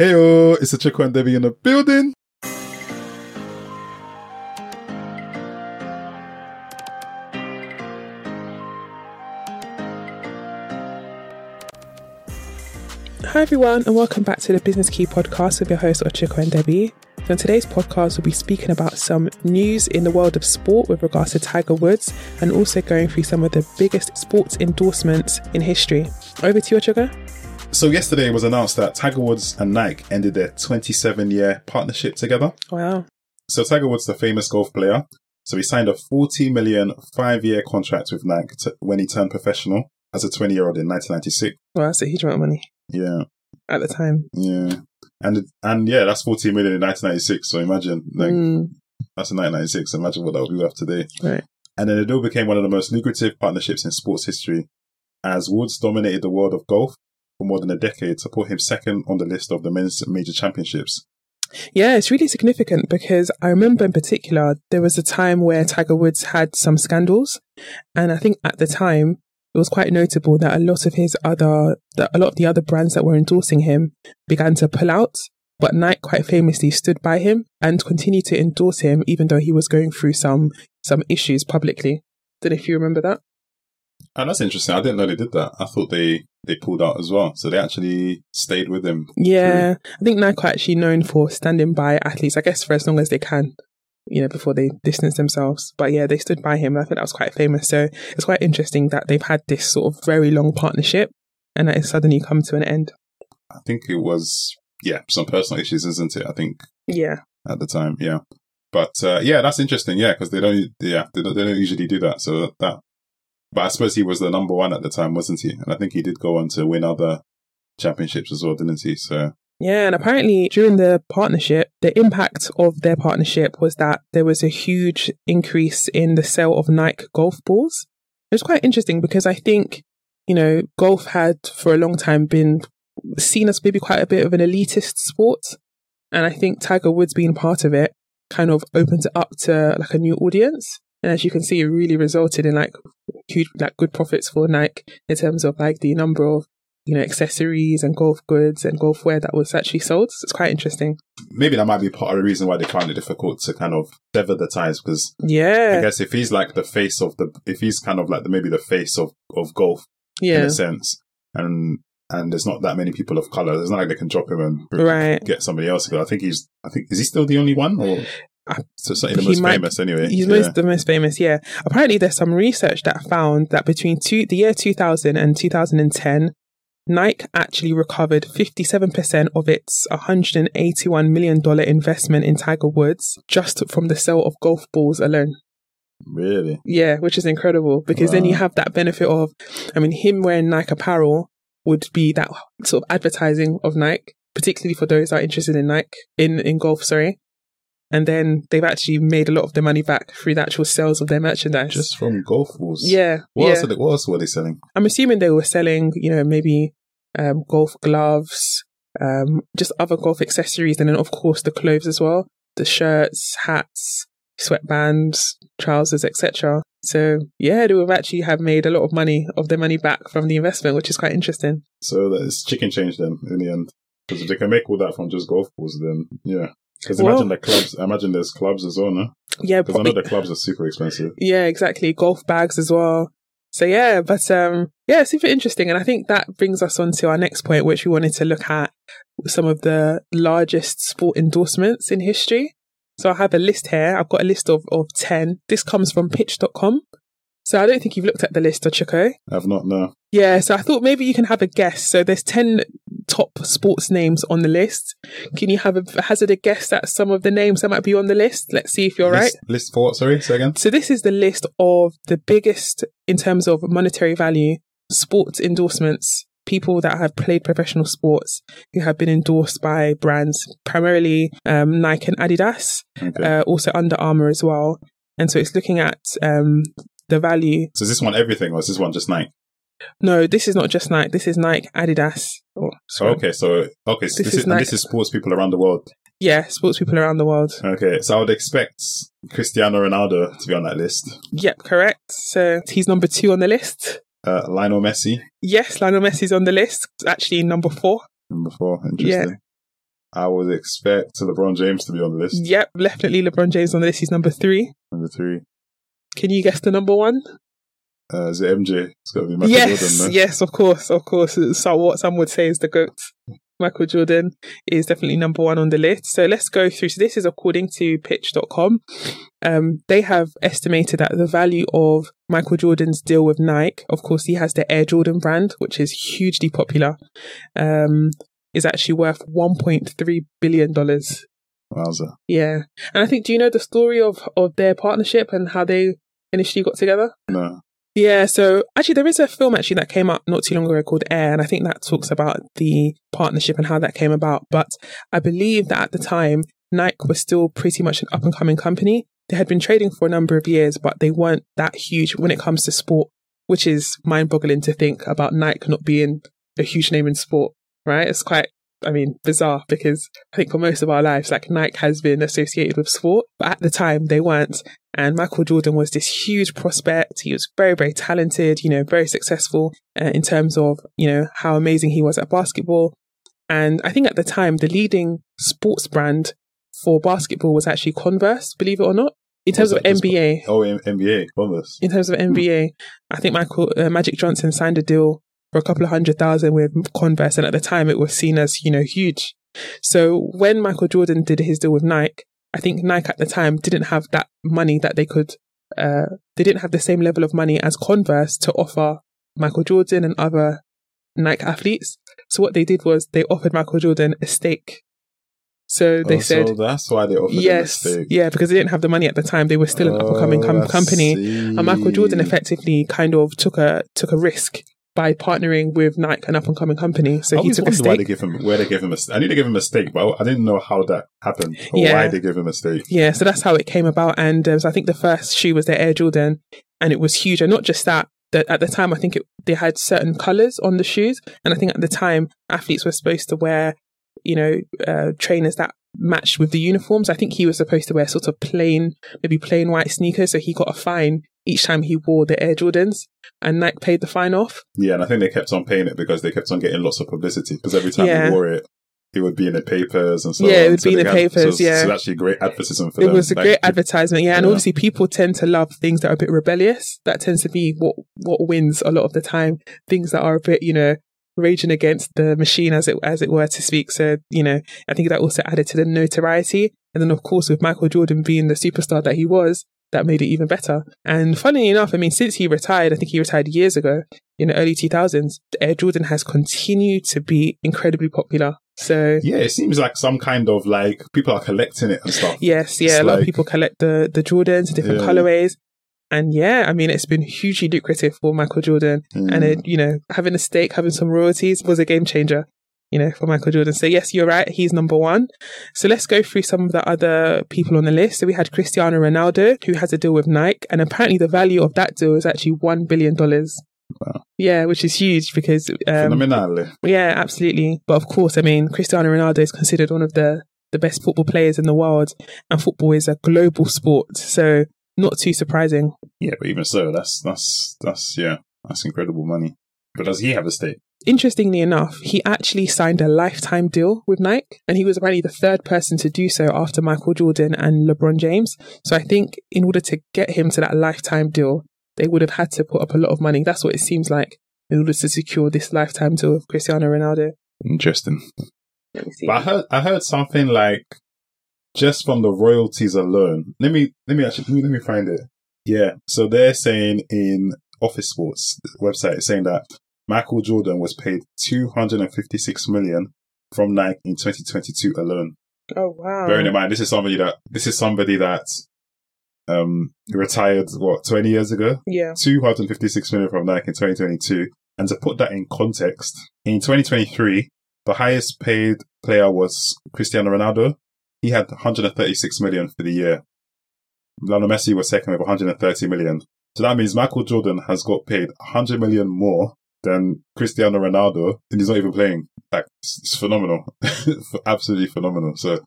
Heyo, it's Ochiko and Debbie in the building. Hi everyone, and welcome back to the Business Key podcast with your host Ochiko and Debbie. So in today's podcast, we'll be speaking about some news in the world of sport with regards to Tiger Woods, and also going through some of the biggest sports endorsements in history. Over to you, Ochiko. So yesterday it was announced that Tiger Woods and Nike ended their 27-year partnership together. Wow. So Tiger Woods, the famous golf player, so he signed a 40 million five-year contract with Nike to, when he turned professional as a 20-year-old in 1996. Wow, that's a huge amount of money Yeah, at the time. yeah, and and yeah, that's 40 million in 1996. So imagine like Mm, that's in 1996. Imagine what that would be worth today. right. And then the deal became one of the most lucrative partnerships in sports history, as Woods dominated the world of golf for more than a decade to put him second on the list of the men's major championships. Yeah, it's really significant because I remember in particular there was a time where Tiger Woods had some scandals, and I think at the time it was quite notable that a lot of his other, that a lot of the other brands that were endorsing him began to pull out. But Nike quite famously stood by him and continued to endorse him, even though he was going through some some issues publicly. Know if you remember that. And that's interesting. I didn't know they did that. I thought they they pulled out as well. So they actually stayed with him. Yeah, I think Nike are actually known for standing by athletes, I guess, for as long as they can, you know, before they distance themselves. But yeah, they stood by him. I think that was quite famous. So it's quite interesting that they've had this sort of very long partnership and that it's suddenly come to an end. I think it was yeah some personal issues, isn't it? I think Yeah. at the time, yeah. But uh, yeah, that's interesting. Yeah, because they don't yeah they don't, they don't usually do that. So that. But I suppose he was the number one at the time, wasn't he? And I think he did go on to win other championships as well, didn't he? So Yeah, and apparently during the partnership, the impact of their partnership was that there was a huge increase in the sale of Nike golf balls. It was quite interesting because I think, you know, golf had for a long time been seen as maybe quite a bit of an elitist sport. And I think Tiger Woods being part of it kind of opened it up to like a new audience. And as you can see, it really resulted in like huge, like good profits for Nike in terms of like the number of you know, accessories and golf goods and golf wear that was actually sold. So it's quite interesting. maybe that might be part of the reason why they found it difficult to kind of sever the ties because yeah, I guess if he's like the face of the, if he's kind of like the, maybe the face of, of golf yeah. in a sense, and and there's not that many people of color, it's not like they can drop him and Right. get somebody else. I think he's, I think is he still the only one or so certainly the he most might- famous anyway? He's yeah. most the most famous, yeah. Apparently there's some research that found that between two, the year 2000 and 2010, Nike actually recovered 57% of its $181 million investment in Tiger Woods just from the sale of golf balls alone. really Yeah, which is incredible because then you have that benefit of, I mean, him wearing Nike apparel would be that sort of advertising of Nike, particularly for those that are interested in Nike, in, in golf, sorry. And then they've actually made a lot of their money back through the actual sales of their merchandise. just from golf balls. yeah, What, yeah. else are they, what else were they selling? I'm assuming they were selling, you know, maybe um, golf gloves, um, just other golf accessories, and then of course the clothes as well, the shirts, hats, sweatbands, trousers, etc. So yeah, they would actually have made a lot of money of their money back from the investment, which is quite interesting. So that it's chicken change then in the end. Because if they can make all that from just golf balls, then yeah. Because Well- imagine the clubs. I imagine there's clubs as well, no? Yeah, Because I know the clubs are super expensive. yeah, exactly. Golf bags as well. So yeah, but um, yeah, super interesting, and I think that brings us on to our next point, which we wanted to look at some of the largest sport endorsements in history. So I have a list here. I've got a list of, of 10. This comes from pitch.com. So I don't think you've looked at the list, Ochiko. I've not no. Yeah, so I thought maybe you can have a guess. So there's 10 top sports names on the list. Can you have a hazard a guess at some of the names that might be on the list? Let's see if you're right. List, list for what? Sorry, say again. So this is the list of the biggest in terms of monetary value sports endorsements. People that have played professional sports who have been endorsed by brands, primarily um, Nike and Adidas, Okay. uh, also Under Armour as well. And so it's looking at um, the value. so is this one everything, or is this one just Nike? No, this is not just Nike. This is Nike, Adidas. Oh, sorry. okay, so okay, so This this, is is, and Nike. this is sports people around the world. Yeah, sports people around the world. Okay, so I would expect Cristiano Ronaldo to be on that list. Yep, correct. So he's number two on the list. Uh, Lionel Messi, Yes, Lionel Messi's on the list. Actually, number four. number four. Interesting. Yeah. I would expect LeBron James to be on the list. Yep, definitely LeBron James on the list. He's number three. Number three. Can you guess the number one? Uh, is it MJ? It's got to be Michael yes, Jordan. yes, of course, of course. So what some would say is the goat. Michael Jordan is definitely number one on the list. So let's go through. So this is according to pitch.com. Um, they have estimated that the value of Michael Jordan's deal with Nike, of course, he has the Air Jordan brand, which is hugely popular, um, is actually worth $1.3 billion. Wowza. Yeah. And I think, do you know the story of, of their partnership and how they initially got together? No. Yeah, so actually, there is a film actually that came out not too long ago called Air, and I think that talks about the partnership and how that came about. But I believe that at the time, Nike was still pretty much an up and coming company. They had been trading for a number of years, but they weren't that huge when it comes to sport, which is mind boggling to think about Nike not being a huge name in sport, right? It's quite I mean, bizarre because I think for most of our lives, like Nike has been associated with sport, but at the time they weren't. And Michael Jordan was this huge prospect. He was very, very talented, you know, very successful uh, in terms of, you know, how amazing he was at basketball. And I think at the time, the leading sports brand for basketball was actually Converse, believe it or not. In terms of NBA. Oh, NBA, Converse. In terms of NBA, I think Michael, uh, Magic Johnson signed a deal for a couple of hundred thousand with Converse. And at the time, it was seen as, you know, huge. So when Michael Jordan did his deal with Nike, I think Nike at the time didn't have that money that they could, uh, they didn't have the same level of money as Converse to offer Michael Jordan and other Nike athletes. So what they did was they offered Michael Jordan a stake. So they oh, said, so that's why they offered yes, him a stake. yeah, because they didn't have the money at the time. They were still an up and coming com- Oh, company. see. And Michael Jordan effectively kind of took a took a risk by partnering with Nike, an up and coming company. So I he took a wondered why they stake. give him where they gave him a. I knew they gave him a stake, but I didn't know how that happened or Yeah. why they gave him a stake. Yeah, so that's how it came about. And um, so I think the first shoe was their Air Jordan, and it was huge. And not just that, that at the time I think it, they had certain colors on the shoes, and I think at the time athletes were supposed to wear, you know, uh, trainers that matched with the uniforms. I think he was supposed to wear sort of plain, maybe plain white sneakers, so he got a fine each time he wore the Air Jordans, and Nike paid the fine off. Yeah, and I think they kept on paying it because they kept on getting lots of publicity. Because every time Yeah. he wore it, it would be in the papers and so Yeah, on. it would be in the had- papers, So, yeah. so actually great advertising for It them. was a Like, great advertisement, yeah. And yeah. obviously, people tend to love things that are a bit rebellious. That tends to be what what wins a lot of the time. Things that are a bit, you know, raging against the machine, as it as it were to speak. So, you know, I think that also added to the notoriety. And then, of course, with Michael Jordan being the superstar that he was, that made it even better. And funnily enough, I mean, since he retired, I think he retired years ago in the early 2000s. Air Jordan has continued to be incredibly popular. So. Yeah, it seems like some kind of like people are collecting it and stuff. Yes, yeah, It's a lot of people collect the the Jordans, different Yeah. colorways, and yeah, I mean, it's been hugely lucrative for Michael Jordan, Mm. and it, you know, having a stake, having some royalties was a game changer, you know, for Michael Jordan. So yes, you're right, he's number one. So let's go through some of the other people on the list. So we had Cristiano Ronaldo, who has a deal with Nike, and apparently the value of that deal is actually one billion dollars. Wow. Yeah, which is huge because um, Phenomenal. yeah, absolutely. But of course, I mean, Cristiano Ronaldo is considered one of the, the best football players in the world, and football is a global sport. So, not too surprising. Yeah, but even so, that's that's that's yeah, that's incredible money. But does he have a stake? Interestingly enough, he actually signed a lifetime deal with Nike, and he was apparently the third person to do so after Michael Jordan and LeBron James. So, I think in order to get him to that lifetime deal, they would have had to put up a lot of money. That's what it seems like in order to secure this lifetime deal with Cristiano Ronaldo. Interesting. Let me see. But I heard I heard something like just from the royalties alone. Let me let me actually let me, let me find it. Yeah. So they're saying in Office Sports website saying that Michael Jordan was paid 256 million from Nike in 2022 alone. Oh wow! Bearing in mind this is somebody that this is somebody that um retired what 20 years ago. Yeah. 256 million from Nike in 2022. And to put that in context, in 2023, the highest paid player was Cristiano Ronaldo. He had 136 million for the year. Lionel Messi was second with 130 million. So that means Michael Jordan has got paid 100 million more than Cristiano Ronaldo, and he's not even playing. Like, it's, phenomenal. Absolutely phenomenal. So,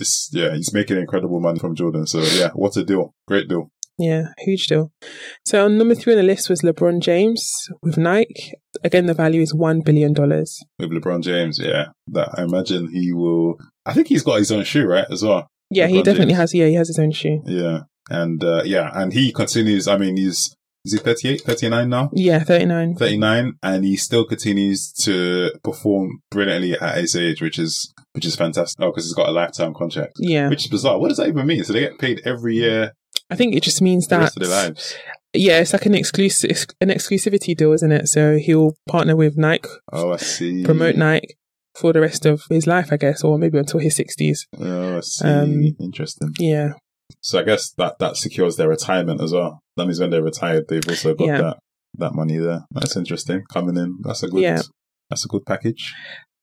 it's, yeah, he's making incredible money from Jordan. So, yeah, what a deal. Great deal. Yeah, huge deal. So on number three on the list was LeBron James with Nike. Again, the value is one billion dollars. With LeBron James, yeah. That I imagine he will. I think he's got his own shoe, right, as well. Yeah, he definitely James. has. Yeah, he has his own shoe. Yeah, and uh, yeah, and he continues. I mean, he's is he 38, 39 now? Yeah, thirty nine. 39 and he still continues to perform brilliantly at his age which is which is fantastic oh because he's got a lifetime contract Yeah, which is bizarre what does that even mean so they get paid every year I think it just means that. rest of their lives Yeah, it's like an exclusive an exclusivity deal, isn't it? So he'll partner with Nike, oh i see promote Nike for the rest of his life, I guess, or maybe until his sixties. oh i see Um, interesting Yeah, so i guess that that secures their retirement as well that means when they're retired they've also got Yeah. that that money there that's interesting coming in that's a good Yeah. that's a good package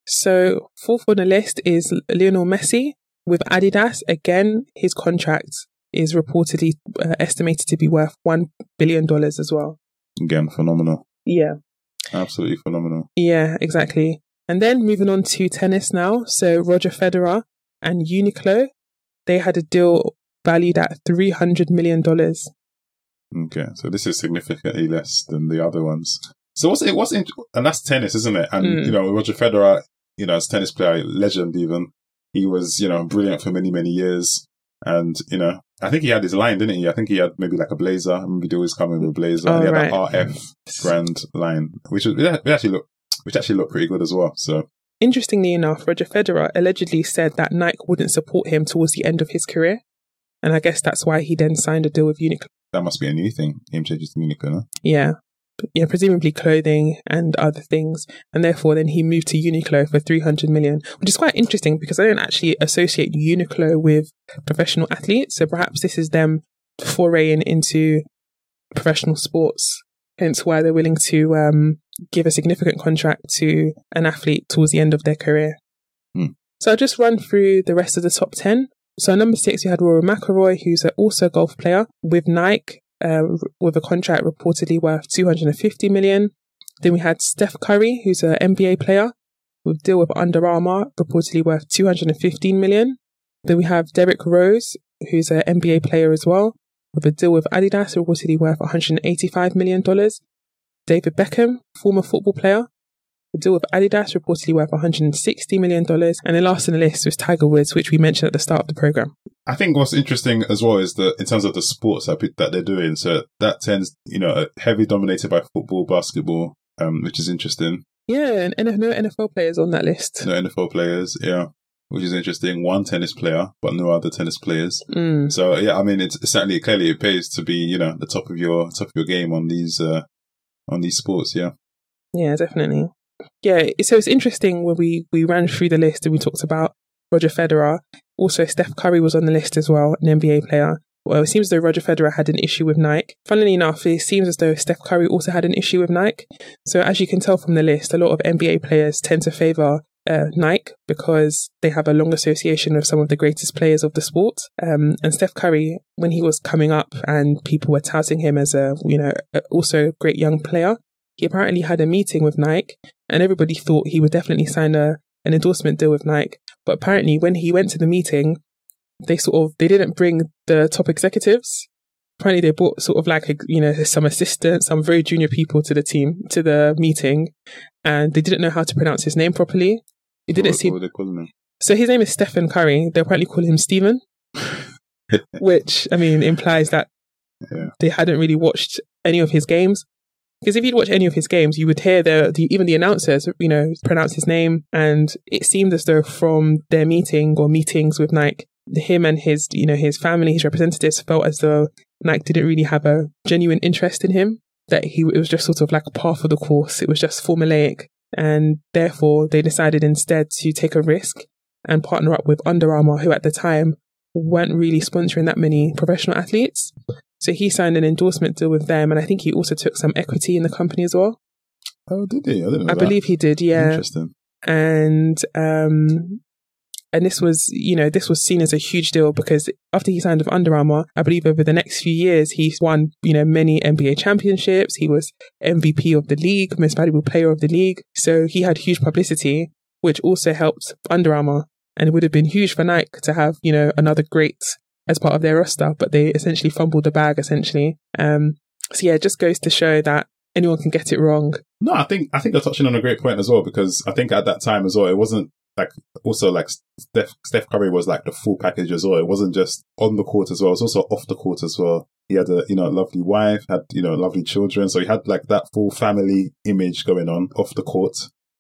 So fourth on the list is Lionel Messi with Adidas. Again, his contract is reportedly uh, estimated to be worth one billion dollars as well. again phenomenal Yeah, absolutely phenomenal yeah, exactly. And then moving on to tennis now. So Roger Federer and Uniqlo, they had a deal valued at three hundred million dollars. Okay, so this is significantly less than the other ones. So what's it? What's in, and that's tennis, isn't it? And Mm. you know, Roger Federer, you know, as a tennis player, legend even, he was you know brilliant for many many years. And you know, I think he had his line, didn't he? I think he had maybe like a blazer. Remember he always coming with a blazer. Oh, and he had right. that RF brand line, which was it actually looked which actually looked pretty good as well. So Interestingly enough, Roger Federer allegedly said that Nike wouldn't support him towards the end of his career. And I guess that's why he then signed a deal with Uniqlo. that must be a new thing. Him changing to Uniqlo, no? Yeah. Yeah, presumably clothing and other things. And therefore then he moved to Uniqlo for 300 million, which is quite interesting because I don't actually associate Uniqlo with professional athletes. So perhaps this is them foraying into professional sports. Hence why they're willing to um, give a significant contract to an athlete towards the end of their career. Hmm. So I'll just run through the rest of the top 10. So number six, you had Rory McIlroy, who's also a golf player with Nike, uh, with a contract reportedly worth 250 million. Then we had Steph Curry, who's an NBA player with a deal with Under Armour, reportedly worth 215 million. Then we have Derrick Rose, who's an NBA player as well, with a deal with Adidas, reportedly worth 185 million dollars. David Beckham, former football player, a deal with Adidas, reportedly worth 160 million dollars. And the last on the list was Tiger Woods, which we mentioned at the start of the program. I think what's interesting as well is that in terms of the sports that, that they're doing, so that tends, you know, heavily dominated by football, basketball, um, which is interesting. Yeah, and NF no NFL players on that list. No NFL players, yeah, which is interesting. One tennis player, but no other tennis players. Mm. So yeah, I mean, it's certainly clearly it pays to be, you know, the top of your top of your game on these uh on these sports. Yeah, Yeah, definitely. Yeah, so it's interesting when we we ran through the list and we talked about Roger Federer. Also, Steph Curry was on the list as well, an NBA player. Well, it seems as though Roger Federer had an issue with Nike. Funnily enough, it seems as though Steph Curry also had an issue with Nike. So, as you can tell from the list, a lot of NBA players tend to favor uh, Nike because they have a long association with some of the greatest players of the sport. Um, and Steph Curry, when he was coming up and people were touting him as a, you know, also great young player, he apparently had a meeting with Nike and everybody thought he would definitely sign a, an endorsement deal with Nike. But apparently when he went to the meeting, they sort of, they didn't bring the top executives. Apparently they brought sort of like, you know, some assistants, some very junior people to the team, to the meeting, and they didn't know how to pronounce his name properly. It didn't what, seem, what they calling him? so his name is Stephen Curry. They apparently call him Stephen, which I mean implies that Yeah. they hadn't really watched any of his games. Because if you'd watch any of his games, you would hear the, the even the announcers, you know, pronounce his name, and it seemed as though from their meeting or meetings with Nike, him and his, you know, his family, his representatives felt as though Nike didn't really have a genuine interest in him. That he it was just sort of like a part of the course. It was just formulaic, and therefore they decided instead to take a risk and partner up with Under Armour, who at the time weren't really sponsoring that many professional athletes. So he signed an endorsement deal with them, and I think he also took some equity in the company as well. Oh, did he? I didn't know I that. believe he did, yeah. Interesting. And um, and this was, you know, this was seen as a huge deal because after he signed with Under Armour, I believe over the next few years he won, you know, many NBA championships. He was MVP of the league, most valuable player of the league. So he had huge publicity, which also helped Under Armour. And it would have been huge for Nike to have, you know, another great as part of their roster, but they essentially fumbled the bag essentially. Um, so yeah, it just goes to show that anyone can get it wrong. No, I think I think you're touching on a great point as well because I think at that time as well, it wasn't like also like Steph Steph Curry was like the full package as well. It wasn't just on the court as well; it was also off the court as well. He had a you know lovely wife, had you know lovely children, so he had like that full family image going on off the court.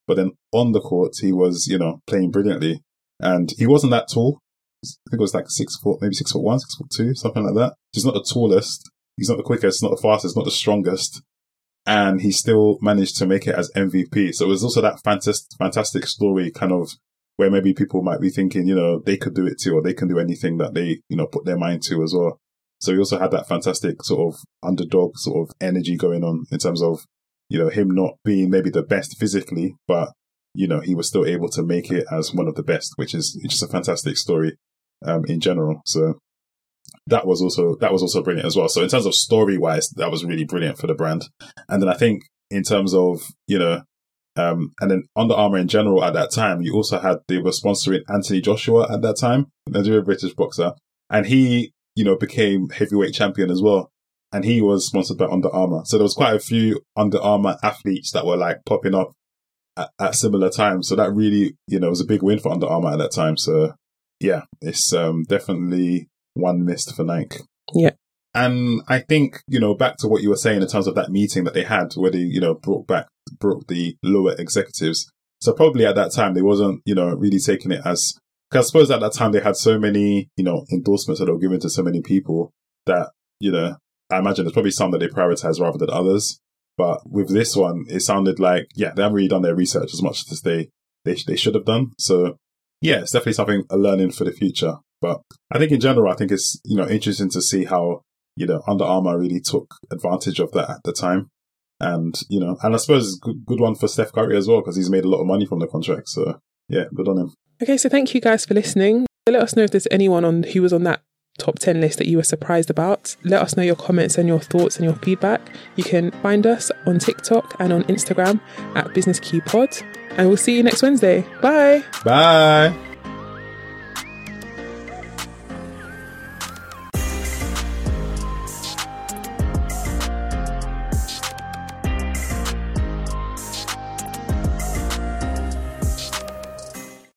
But then on the court, he was you know playing brilliantly, and he wasn't that tall. I think it was like six foot, maybe six foot one, six foot two, something like that. He's not the tallest. He's not the quickest, not the fastest, not the strongest. And he still managed to make it as MVP. So it was also that fantastic, fantastic story kind of where maybe people might be thinking, you know, they could do it too, or they can do anything that they, you know, put their mind to as well. So he also had that fantastic sort of underdog sort of energy going on in terms of, you know, him not being maybe the best physically, but, you know, he was still able to make it as one of the best, which is just a fantastic story, um, in general. So that was also, that was also brilliant as well. So in terms of story wise, that was really brilliant for the brand. And then I think in terms of, you know, um, and then Under Armour in general at that time, you also had, they were sponsoring Anthony Joshua at that time, Nigerian British boxer. And he, you know, became heavyweight champion as well. And he was sponsored by Under Armour. So there was quite a few Under Armour athletes that were like popping up at, at similar times. So that really, you know, was a big win for Under Armour at that time. So yeah, it's, um, definitely one missed for Nike. Yeah. And I think, you know, back to what you were saying in terms of that meeting that they had where they, you know, brought back, brought the lower executives. So probably at that time, they wasn't, you know, really taking it as, because I suppose at that time they had so many, you know, endorsements that were given to so many people that, you know, I imagine there's probably some that they prioritize rather than others. But with this one, it sounded like, yeah, they haven't really done their research as much as they, they, they should have done. So yeah, it's definitely something a learning for the future. But I think in general, I think it's, you know, interesting to see how you know, Under Armour really took advantage of that at the time. And, you know, and I suppose it's good, good one for Steph Curry as well, because he's made a lot of money from the contract. So, yeah, good on him. Okay, so thank you guys for listening. Let us know if there's anyone on who was on that top 10 list that you were surprised about. Let us know your comments and your thoughts and your feedback. You can find us on TikTok and on Instagram at Business Key Pod. And we'll see you next Wednesday. Bye. Bye.